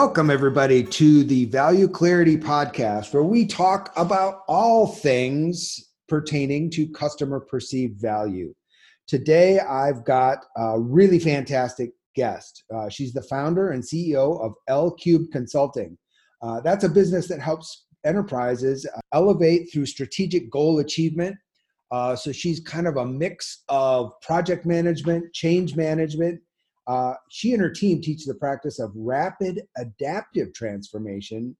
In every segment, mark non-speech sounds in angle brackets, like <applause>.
Welcome, everybody, to the Value Clarity Podcast, where we talk about all things pertaining to customer perceived value. Today, I've got a really fantastic guest. Uh, she's the founder and CEO of L Cubed Consulting. Uh, that's a business that helps enterprises uh, elevate through strategic goal achievement. Uh, so she's kind of a mix of project management, change management, uh, she and her team teach the practice of rapid adaptive transformation,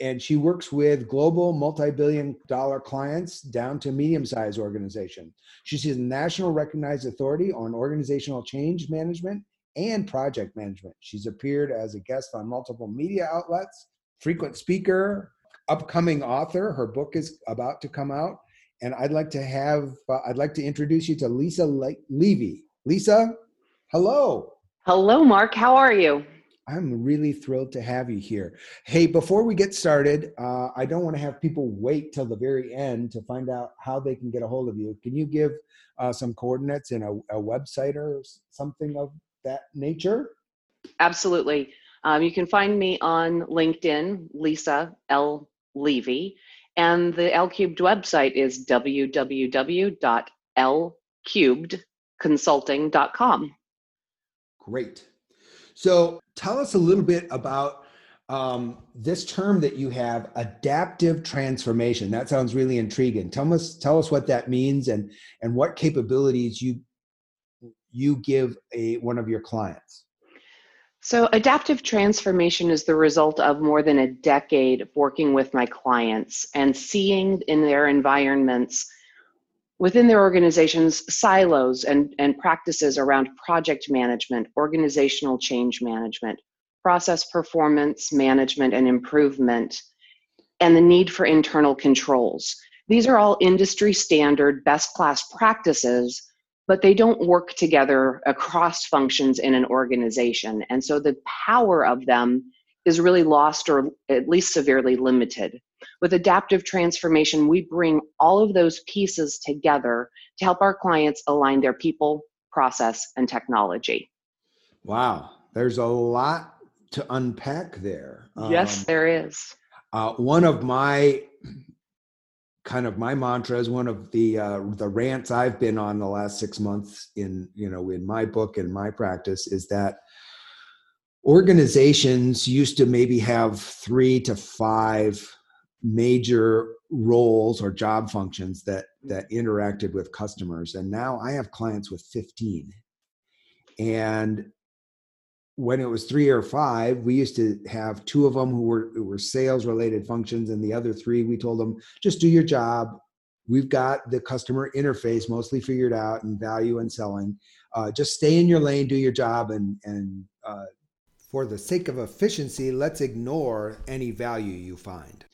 and she works with global multi-billion dollar clients down to medium-sized organization. She's a national recognized authority on organizational change management and project management. She's appeared as a guest on multiple media outlets, frequent speaker, upcoming author. Her book is about to come out, and I'd like to have uh, I'd like to introduce you to Lisa Le- Levy. Lisa, hello. Hello, Mark. How are you? I'm really thrilled to have you here. Hey, before we get started, uh, I don't want to have people wait till the very end to find out how they can get a hold of you. Can you give uh, some coordinates and a, a, website or something of that nature? Absolutely. Um, you can find me on LinkedIn, Lisa L. Levy, and the L Cubed website is www.lcubedconsulting.com. Great. So tell us a little bit about um, this term that you have, adaptive transformation. That sounds really intriguing. Tell us tell us what that means and and what capabilities you you give a one of your clients. So, adaptive transformation is the result of more than a decade of working with my clients and seeing in their environments within their organizations silos and, and practices around project management, organizational change management, process performance management and improvement, and the need for internal controls. These are all industry standard best class practices, but they don't work together across functions in an organization. And so the power of them is really lost or at least severely limited. With adaptive transformation, we bring all of those pieces together to help our clients align their people, process, and technology. Wow, there's a lot to unpack there. Yes, um, there is. Uh, one of my kind of my mantras, one of the uh, the rants I've been on the last six months in you know in my book and my practice is that organizations used to maybe have three to five major roles or job functions that that interacted with customers. And now i have clients with 15 and when it was three or five we used to have two of them who were who were sales related functions and the other three we told them just do your job. We've got the customer interface mostly figured out and value and selling. Uh, just stay in your lane do your job and and uh, for the sake of efficiency let's ignore any value you find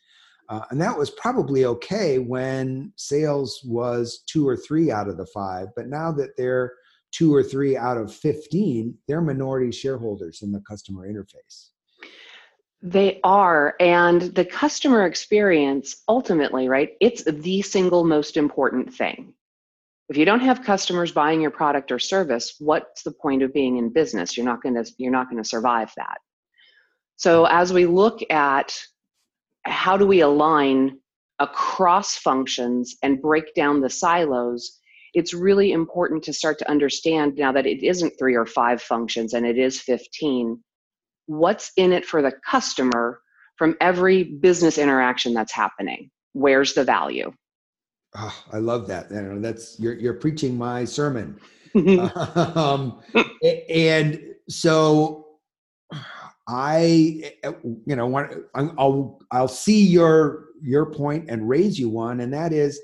uh, and that was probably okay when sales was two or three out of the five. But now that they're two or three out of 15, they're minority shareholders in the customer interface. They are. And the customer experience, ultimately, right, it's the single most important thing. If you don't have customers buying your product or service, what's the point of being in business? You're not going to you're not going to survive that. So as we look at how do we align across functions and break down the silos it's really important to start to understand now that it isn't three or five functions and it is 15 what's in it for the customer from every business interaction that's happening where's the value oh, i love that that's you're, you're preaching my sermon <laughs> um, and so I, eh, you know, want, I'll I'll see your your point and raise you one, and that is,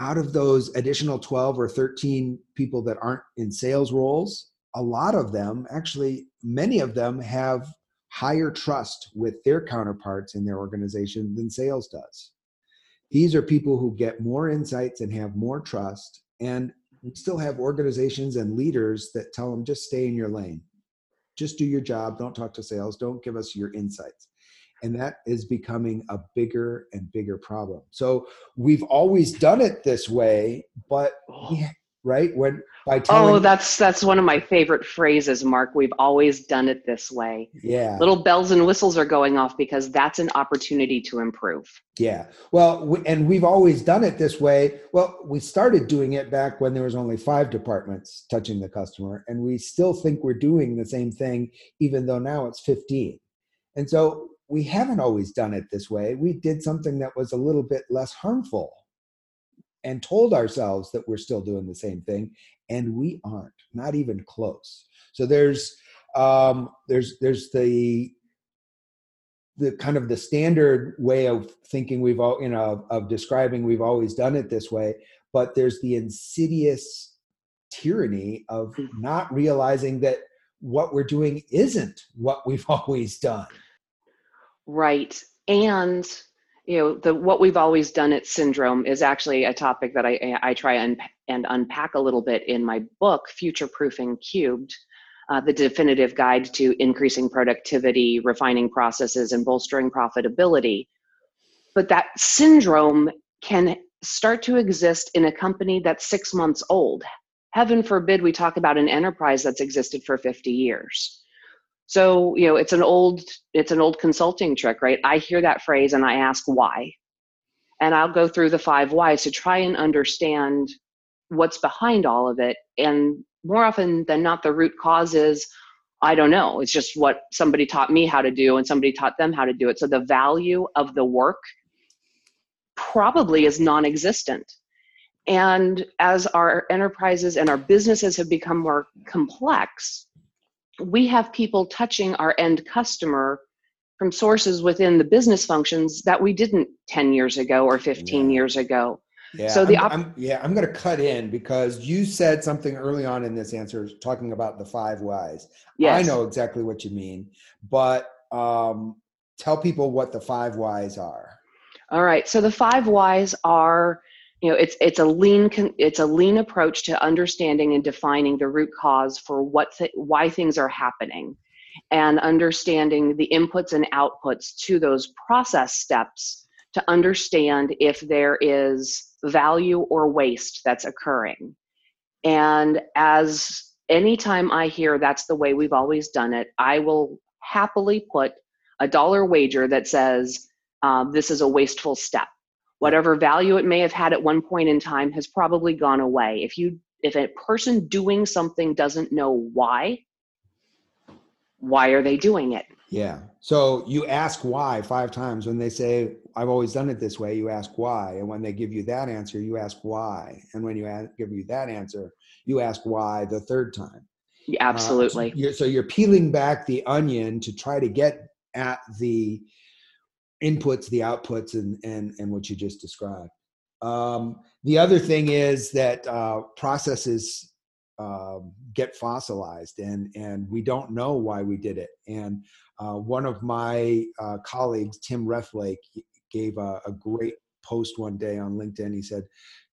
out of those additional twelve or thirteen people that aren't in sales roles, a lot of them, actually, many of them have higher trust with their counterparts in their organization than sales does. These are people who get more insights and have more trust, and mm-hmm. still have organizations and leaders that tell them just stay in your lane, just do your job, don't talk to sales, don't give us your insights. And that is becoming a bigger and bigger problem. So we've always done it this way, but oh. we, right? When by oh, telling oh that's that's one of my favorite phrases mark. We've always done it this way. Yeah. Little bells and whistles are going off because that's an opportunity to improve. Yeah. Well and we've always done it this way. Well we started doing it back when there was only five departments touching the customer and we still think we're doing the same thing even though now it's 15 and so we haven't always done it this way. We did something that was a little bit less harmful and told ourselves that we're still doing the same thing and we aren't not even close so there's um there's there's the the kind of the standard way of thinking we've all you know of describing we've always done it this way but there's the insidious tyranny of Hmm. not realizing that what we're doing isn't what we've <laughs> always done right and you know the what we've always done it syndrome is actually a topic that i i try and, and unpack a little bit in my book future proofing cubed uh, the definitive guide to increasing productivity refining processes and bolstering profitability. But that syndrome can start to exist in a company that's six months old. Heaven forbid we talk about an enterprise that's existed for 50 years so you know it's an old it's an old consulting trick right? I hear that phrase and i ask why. And i'll go through the five whys to try and understand what's behind all of it. And more often than not the root cause is i don't know. It's just what somebody taught me how to do and somebody taught them how to do it. So the value of the work probably is non-existent. And as our enterprises and our businesses have become more complex we have people touching our end customer from sources within the business functions that we didn't 10 years ago or 15 Yeah. years ago. Yeah, So the I'm, I'm- yeah, I'm going to cut in because you said something early on in this answer talking about the five whys. Yes. I know exactly what you mean, but um, tell people what the five whys are. All right. So the five whys are, you know, it's it's a lean it's a lean approach to understanding and defining the root cause for what th- why things are happening, and understanding the inputs and outputs to those process steps to understand if there is value or waste that's occurring. And as anytime I hear that's the way we've always done it, I will happily put a dollar wager that says um, this is a wasteful step. Whatever value it may have had at one point in time has probably gone away. If you if a person doing something doesn't know why, why are they doing it? Yeah. So you ask why five times when they say, I've always done it this way, you ask why. And when they give you that answer, you ask why. And when you a- give you that answer, you ask why the third time. Yeah, Uh, Absolutely. so, you're, so you're peeling back the onion to try to get at the inputs, the outputs, and and and what you just described. Um, the other thing is that uh, processes um, get fossilized, and and we don't know why we did it. And uh, one of my uh, colleagues, Tim Rethlake, gave a, a great post one day on LinkedIn. He said,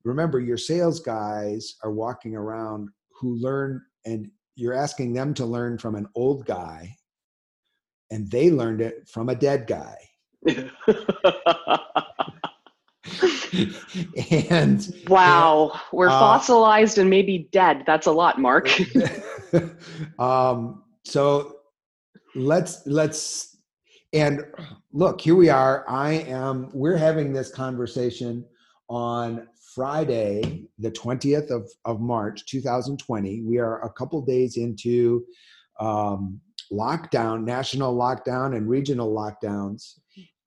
"Remember, your sales guys are walking around who learn and." You're asking them to learn from an old guy, and they learned it from a dead guy. <laughs> and wow, we're Uh, fossilized and maybe dead. That's a lot, Mark. <laughs> um, so let's let's and look here we are i am we're having this conversation on friday the 20th of, of march 2020 we are a couple days into um, lockdown national lockdown and regional lockdowns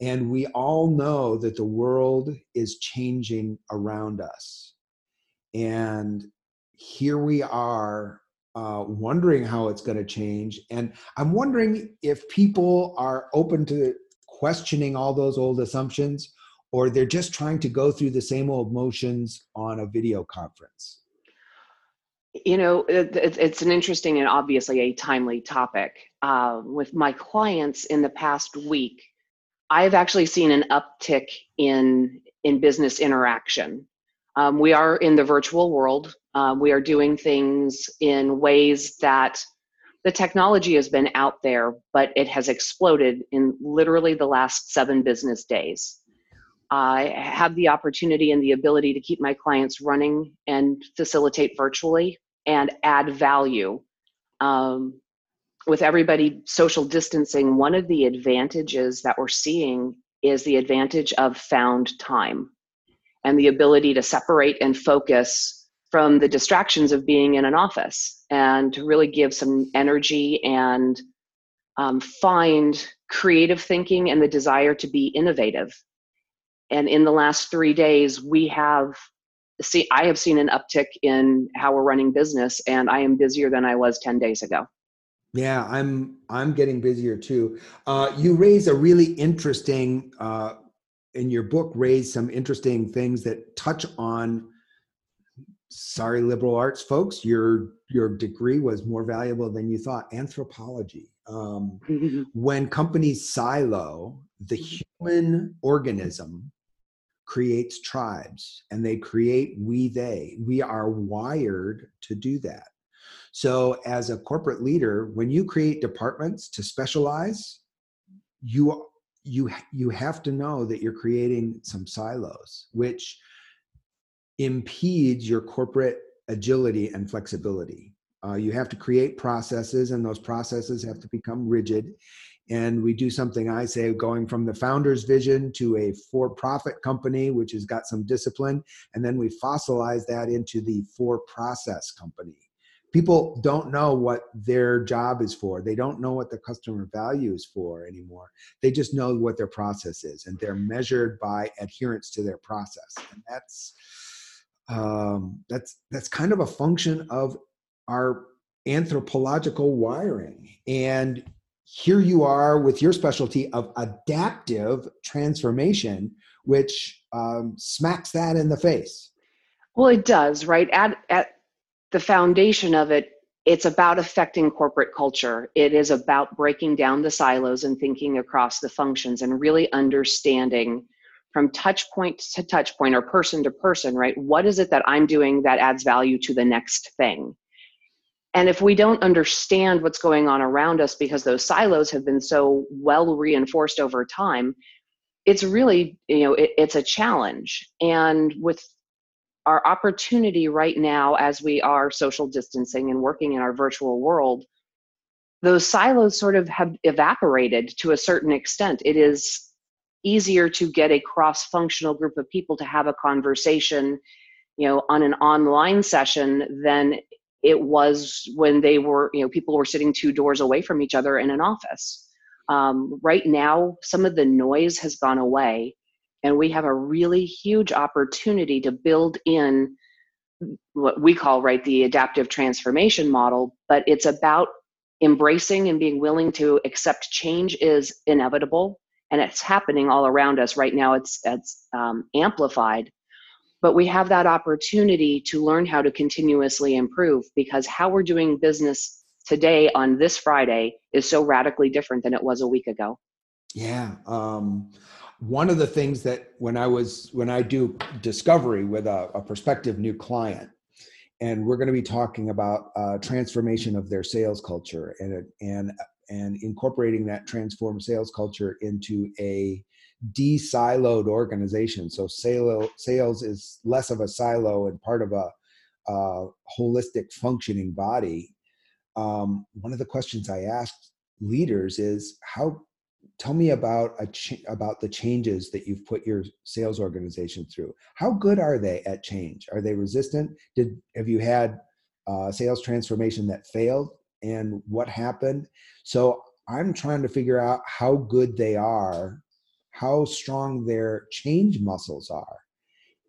and we all know that the world is changing around us and here we are uh, wondering how it's going to change. And I'm wondering if people are open to questioning all those old assumptions or they're just trying to go through the same old motions on a video conference. You know, it, it's an interesting and obviously a timely topic. Uh, with my clients in the past week, I've actually seen an uptick in in business interaction. Um, we are in the virtual world. Uh, we are doing things in ways that the technology has been out there, but it has exploded in literally the last seven business days. I have the opportunity and the ability to keep my clients running and facilitate virtually and add value. Um, with everybody social distancing, one of the advantages that we're seeing is the advantage of found time and the ability to separate and focus from the distractions of being in an office and to really give some energy and um, find creative thinking and the desire to be innovative. And in the last three days, we have see I have seen an uptick in how we're running business, and I am busier than I was ten days ago. Yeah, I'm I'm getting busier too. Uh, you raise a really interesting uh, in your book. Raise some interesting things that touch on. Sorry, liberal arts folks, your your degree was more valuable than you thought. Anthropology. Um, mm-hmm. When companies silo, the human organism creates tribes, and they create we they. We are wired to do that so, as a corporate leader, when you create departments to specialize, you you you have to know that you're creating some silos, which impedes your corporate agility and flexibility. Uh, you have to create processes, and those processes have to become rigid. And we do something I say going from the founder's vision to a for profit company, which has got some discipline. And then we fossilize that into the for process company people don't know what their job is for. They don't know what the customer value is for anymore. They just know what their process is and they're measured by adherence to their process. And that's um, that's that's kind of a function of our anthropological wiring. And here you are with your specialty of adaptive transformation which um, smacks that in the face. Well it does right? At, at the foundation of it it's about affecting corporate culture. It is about breaking down the silos and thinking across the functions and really understanding from touch point to touch point or person to person right? What is it that i'm doing that adds value to the next thing? And if we don't understand what's going on around us because those silos have been so well reinforced over time it's really you know it, it's a challenge. And with our opportunity right now as we are social distancing and working in our virtual world those silos sort of have evaporated to a certain extent. It is easier to get a cross functional group of people to have a conversation you know on an online session than it was when they were you know people were sitting two doors away from each other in an office. Um, right now some of the noise has gone away and we have a really huge opportunity to build in what we call right the adaptive transformation model but it's about embracing and being willing to accept change is inevitable and it's happening all around us. Right now it's it's um, amplified but we have that opportunity to learn how to continuously improve because how we're doing business today on this friday is so radically different than it was a week ago. Yeah um, one of the things that when I was when I do discovery with a, a prospective new client, and we're going to be talking about uh, transformation of their sales culture and and and incorporating that transformed sales culture into a de-siloed organization. So sales sales is less of a silo and part of a, a holistic functioning body. Um, one of the questions I asked leaders is how tell me about a ch- about the changes that you've put your sales organization through. How good are they at change? Are they resistant? Did have you had uh, sales transformation that failed? And what happened? So i'm trying to figure out how good they are how strong their change muscles are.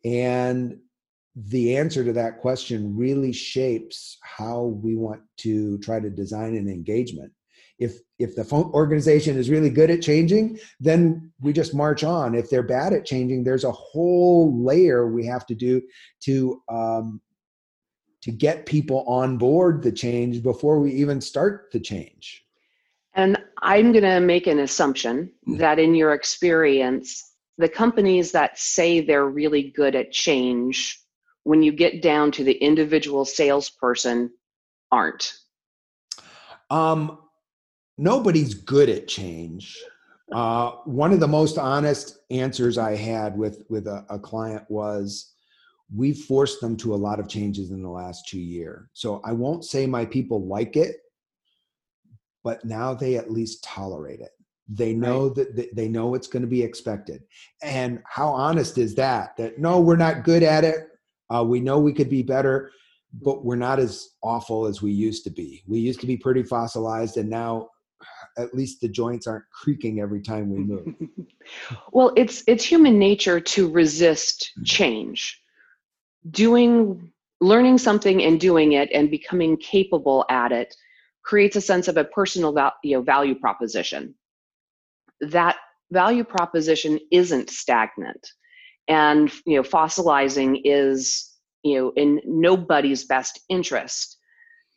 And the answer to that question really shapes how we want to try to design an engagement if if the organization is really good at changing then we just march on if they're bad at changing there's a whole layer we have to do to um, to get people on board the change before we even start the change. And I'm going to make an assumption mm. that in your experience, the companies that say they're really good at change, when you get down to the individual salesperson, aren't. Um, nobody's good at change. Uh, one of the most honest answers I had with with a, a client was, we've forced them to a lot of changes in the last two years. So I won't say my people like it, but now they at least tolerate it. They know right. that they know it's going to be expected. And how honest is that? That no, we're not good at it. Uh, we know we could be better, but we're not as awful as we used to be. We used to be pretty fossilized, and now at least the joints aren't creaking every time we move. <laughs> well, it's it's human nature to resist mm. change doing learning something and doing it and becoming capable at it creates a sense of a personal val- you know, value proposition that value proposition isn't stagnant and you know fossilizing is you know in nobody's best interest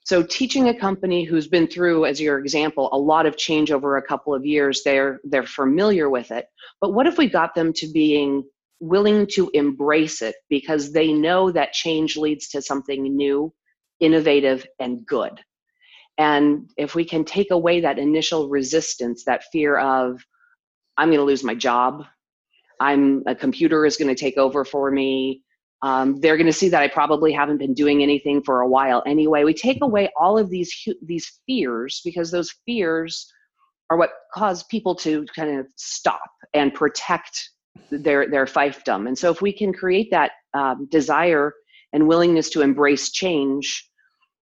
so teaching a company who's been through as your example a lot of change over a couple of years they're they're familiar with it but what if we got them to being willing to embrace it because they know that change leads to something new, innovative, and good. And if we can take away that initial resistance, that fear of, I'm going to lose my job, I'm a computer is going to take over for me. Um, they're going to see that I probably haven't been doing anything for a while anyway. We take away all of these these fears because those fears are what cause people to kind of stop and protect their their fiefdom. And so, if we can create that um, desire and willingness to embrace change,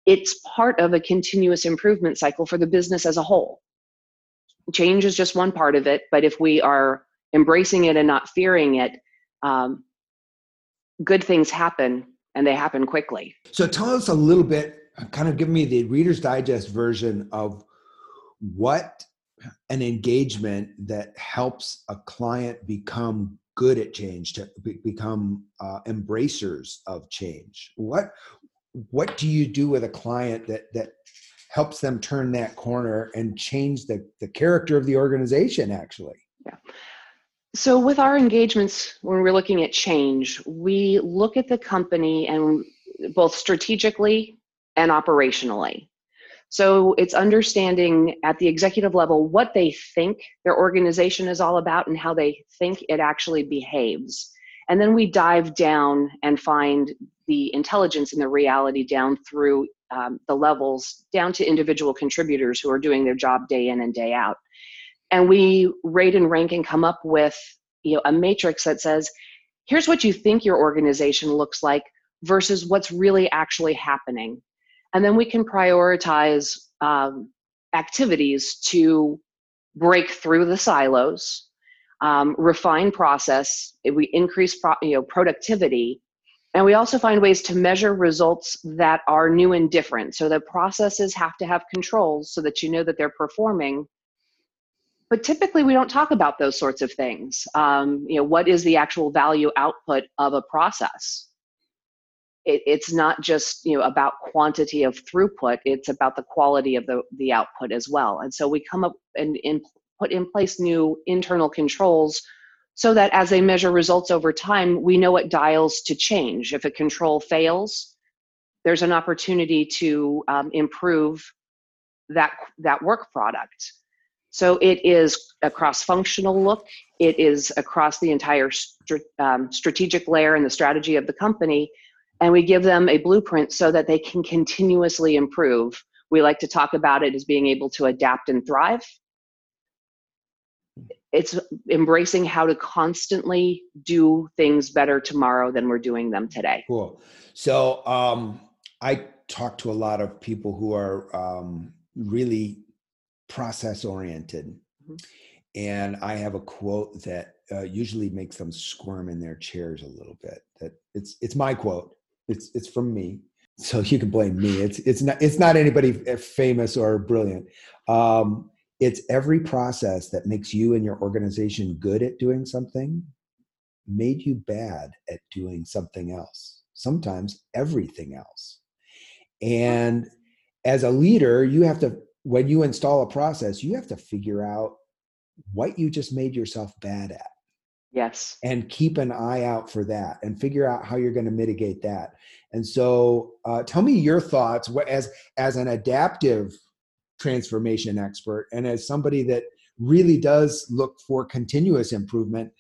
it's part of a continuous improvement cycle for the business as a whole. Change is just one part of it, but if we are embracing it and not fearing it, um, good things happen and they happen quickly. So, tell us a little bit, kind of give me the Reader's Digest version of what an engagement that helps a client become good at change to become uh, embracers of change. What what do you do with a client that that helps them turn that corner and change the the character of the organization actually? Yeah so with our engagements when we're looking at change we look at the company and both strategically and operationally so it's understanding at the executive level what they think their organization is all about and how they think it actually behaves. And then we dive down and find the intelligence and the reality down through um, the levels, down to individual contributors who are doing their job day in and day out. And we rate and rank and come up with you know, a matrix that says, here's what you think your organization looks like versus what's really actually happening and then we can prioritize um, activities to break through the silos, um, refine process, we increase pro- you know, productivity, and we also find ways to measure results that are new and different. So the processes have to have controls so that you know that they're performing. But typically, we don't talk about those sorts of things. Um, you know, what is the actual value output of a process? it, it's not just you know about quantity of throughput it's about the quality of the, the output as well and so we come up and, and put in place new internal controls so that as they measure results over time we know what dials to change if a control fails there's an opportunity to um, improve that that work product so it is a cross-functional look it is across the entire um, strategic layer and the strategy of the company and we give them a blueprint so that they can continuously improve. We like to talk about it as being able to adapt and thrive. It's embracing how to constantly do things better tomorrow than we're doing them today. Cool. So um, I talk to a lot of people who are um, really process oriented. Mm-hmm. And I have a quote that uh, usually makes them squirm in their chairs a little bit. That it's it's my quote, it's it's from me, so you can blame me. It's it's not it's not anybody famous or brilliant. Um, it's every process that makes you and your organization good at doing something made you bad at doing something else. Sometimes everything else. And as a leader, you have to, when you install a process, you have to figure out what you just made yourself bad at. Yes. And keep an eye out for that and figure out how you're going to mitigate that. And so, uh, tell me your thoughts as as an adaptive transformation expert and as somebody that really does look for continuous improvement.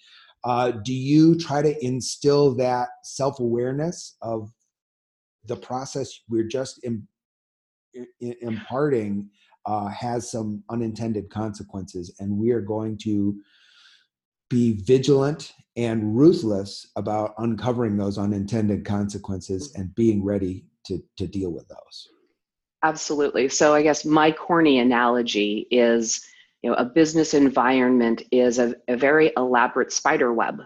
Uh, do you try to instill that self awareness of the process we're just Im- imparting uh, has some unintended consequences, and we are going to be vigilant and ruthless about uncovering those unintended consequences and being ready to, to deal with those. Absolutely. So I guess my corny analogy is, you know, a business environment is a, a very elaborate spider web.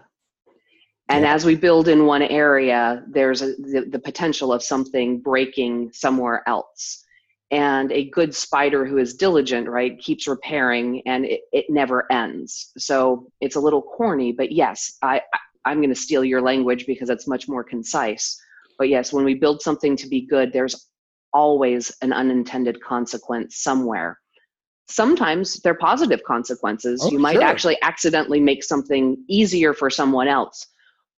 And yeah. as we build in one area, there's a, the, the potential of something breaking somewhere else and a good spider who is diligent right keeps repairing and it, it never ends. So it's a little corny but yes i, I am going to steal your language because it's much more concise. But yes when we build something to be good there's always an unintended consequence somewhere. Sometimes they're positive consequences. Oh, you might sure. actually accidentally make something easier for someone else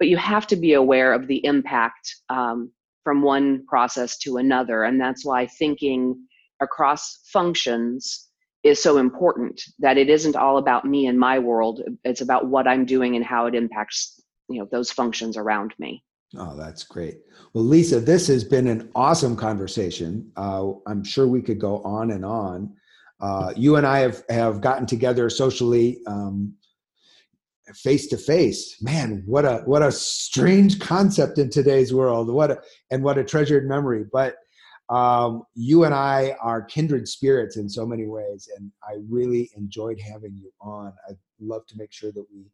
but you have to be aware of the impact um, from one process to another. And that's why thinking across functions is so important that it isn't all about me and my world. It's about what I'm doing and how it impacts, you know, those functions around me. Oh, that's great. Well, Lisa, this has been an awesome conversation. Uh, I'm sure we could go on and on. Uh, you and I have, have gotten together socially um, face to face man what a what a strange concept in today's world. What a and what a treasured memory. But um, you and i are kindred spirits in so many ways and i really enjoyed having you on. I'd love to make sure that we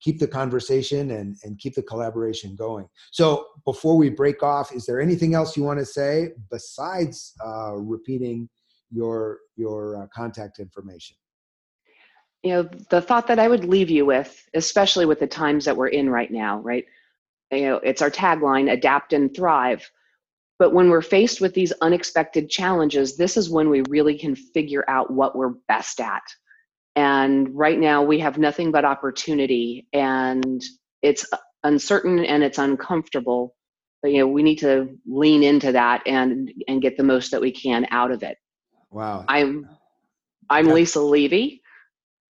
keep the conversation and and keep the collaboration going. So before we break off is there anything else you want to say besides uh, repeating your your uh, contact information you know the thought that i would leave you with especially with the times that we're in right now right? You know it's our tagline adapt and thrive. But when we're faced with these unexpected challenges this is when we really can figure out what we're best at. And right now we have nothing but opportunity and it's uncertain and it's uncomfortable but you know we need to lean into that and and get the most that we can out of it. Wow. I'm i'm lisa levy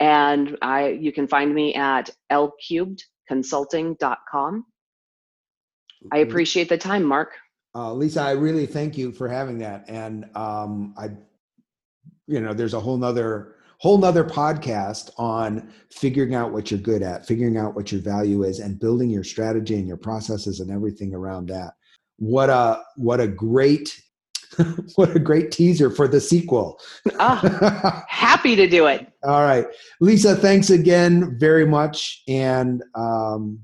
and I, you can find me at lcubedconsulting.com. I appreciate the time, Mark. Uh, Lisa, I really thank you for having that. And um, I, you know, there's a whole nother whole nother podcast on figuring out what you're good at, figuring out what your value is, and building your strategy and your processes and everything around that. What a what a great <laughs> what a great teaser for the sequel. oh, <laughs> happy to do it. All right. Lisa, thanks again very much. And um,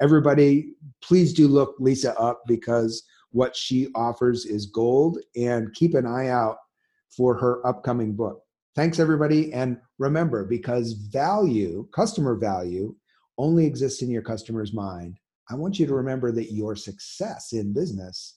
everybody, please do look Lisa up because what she offers is gold and keep an eye out for her upcoming book. Thanks, everybody. And remember, because value, customer value, only exists in your customer's mind, I want you to remember that your success in business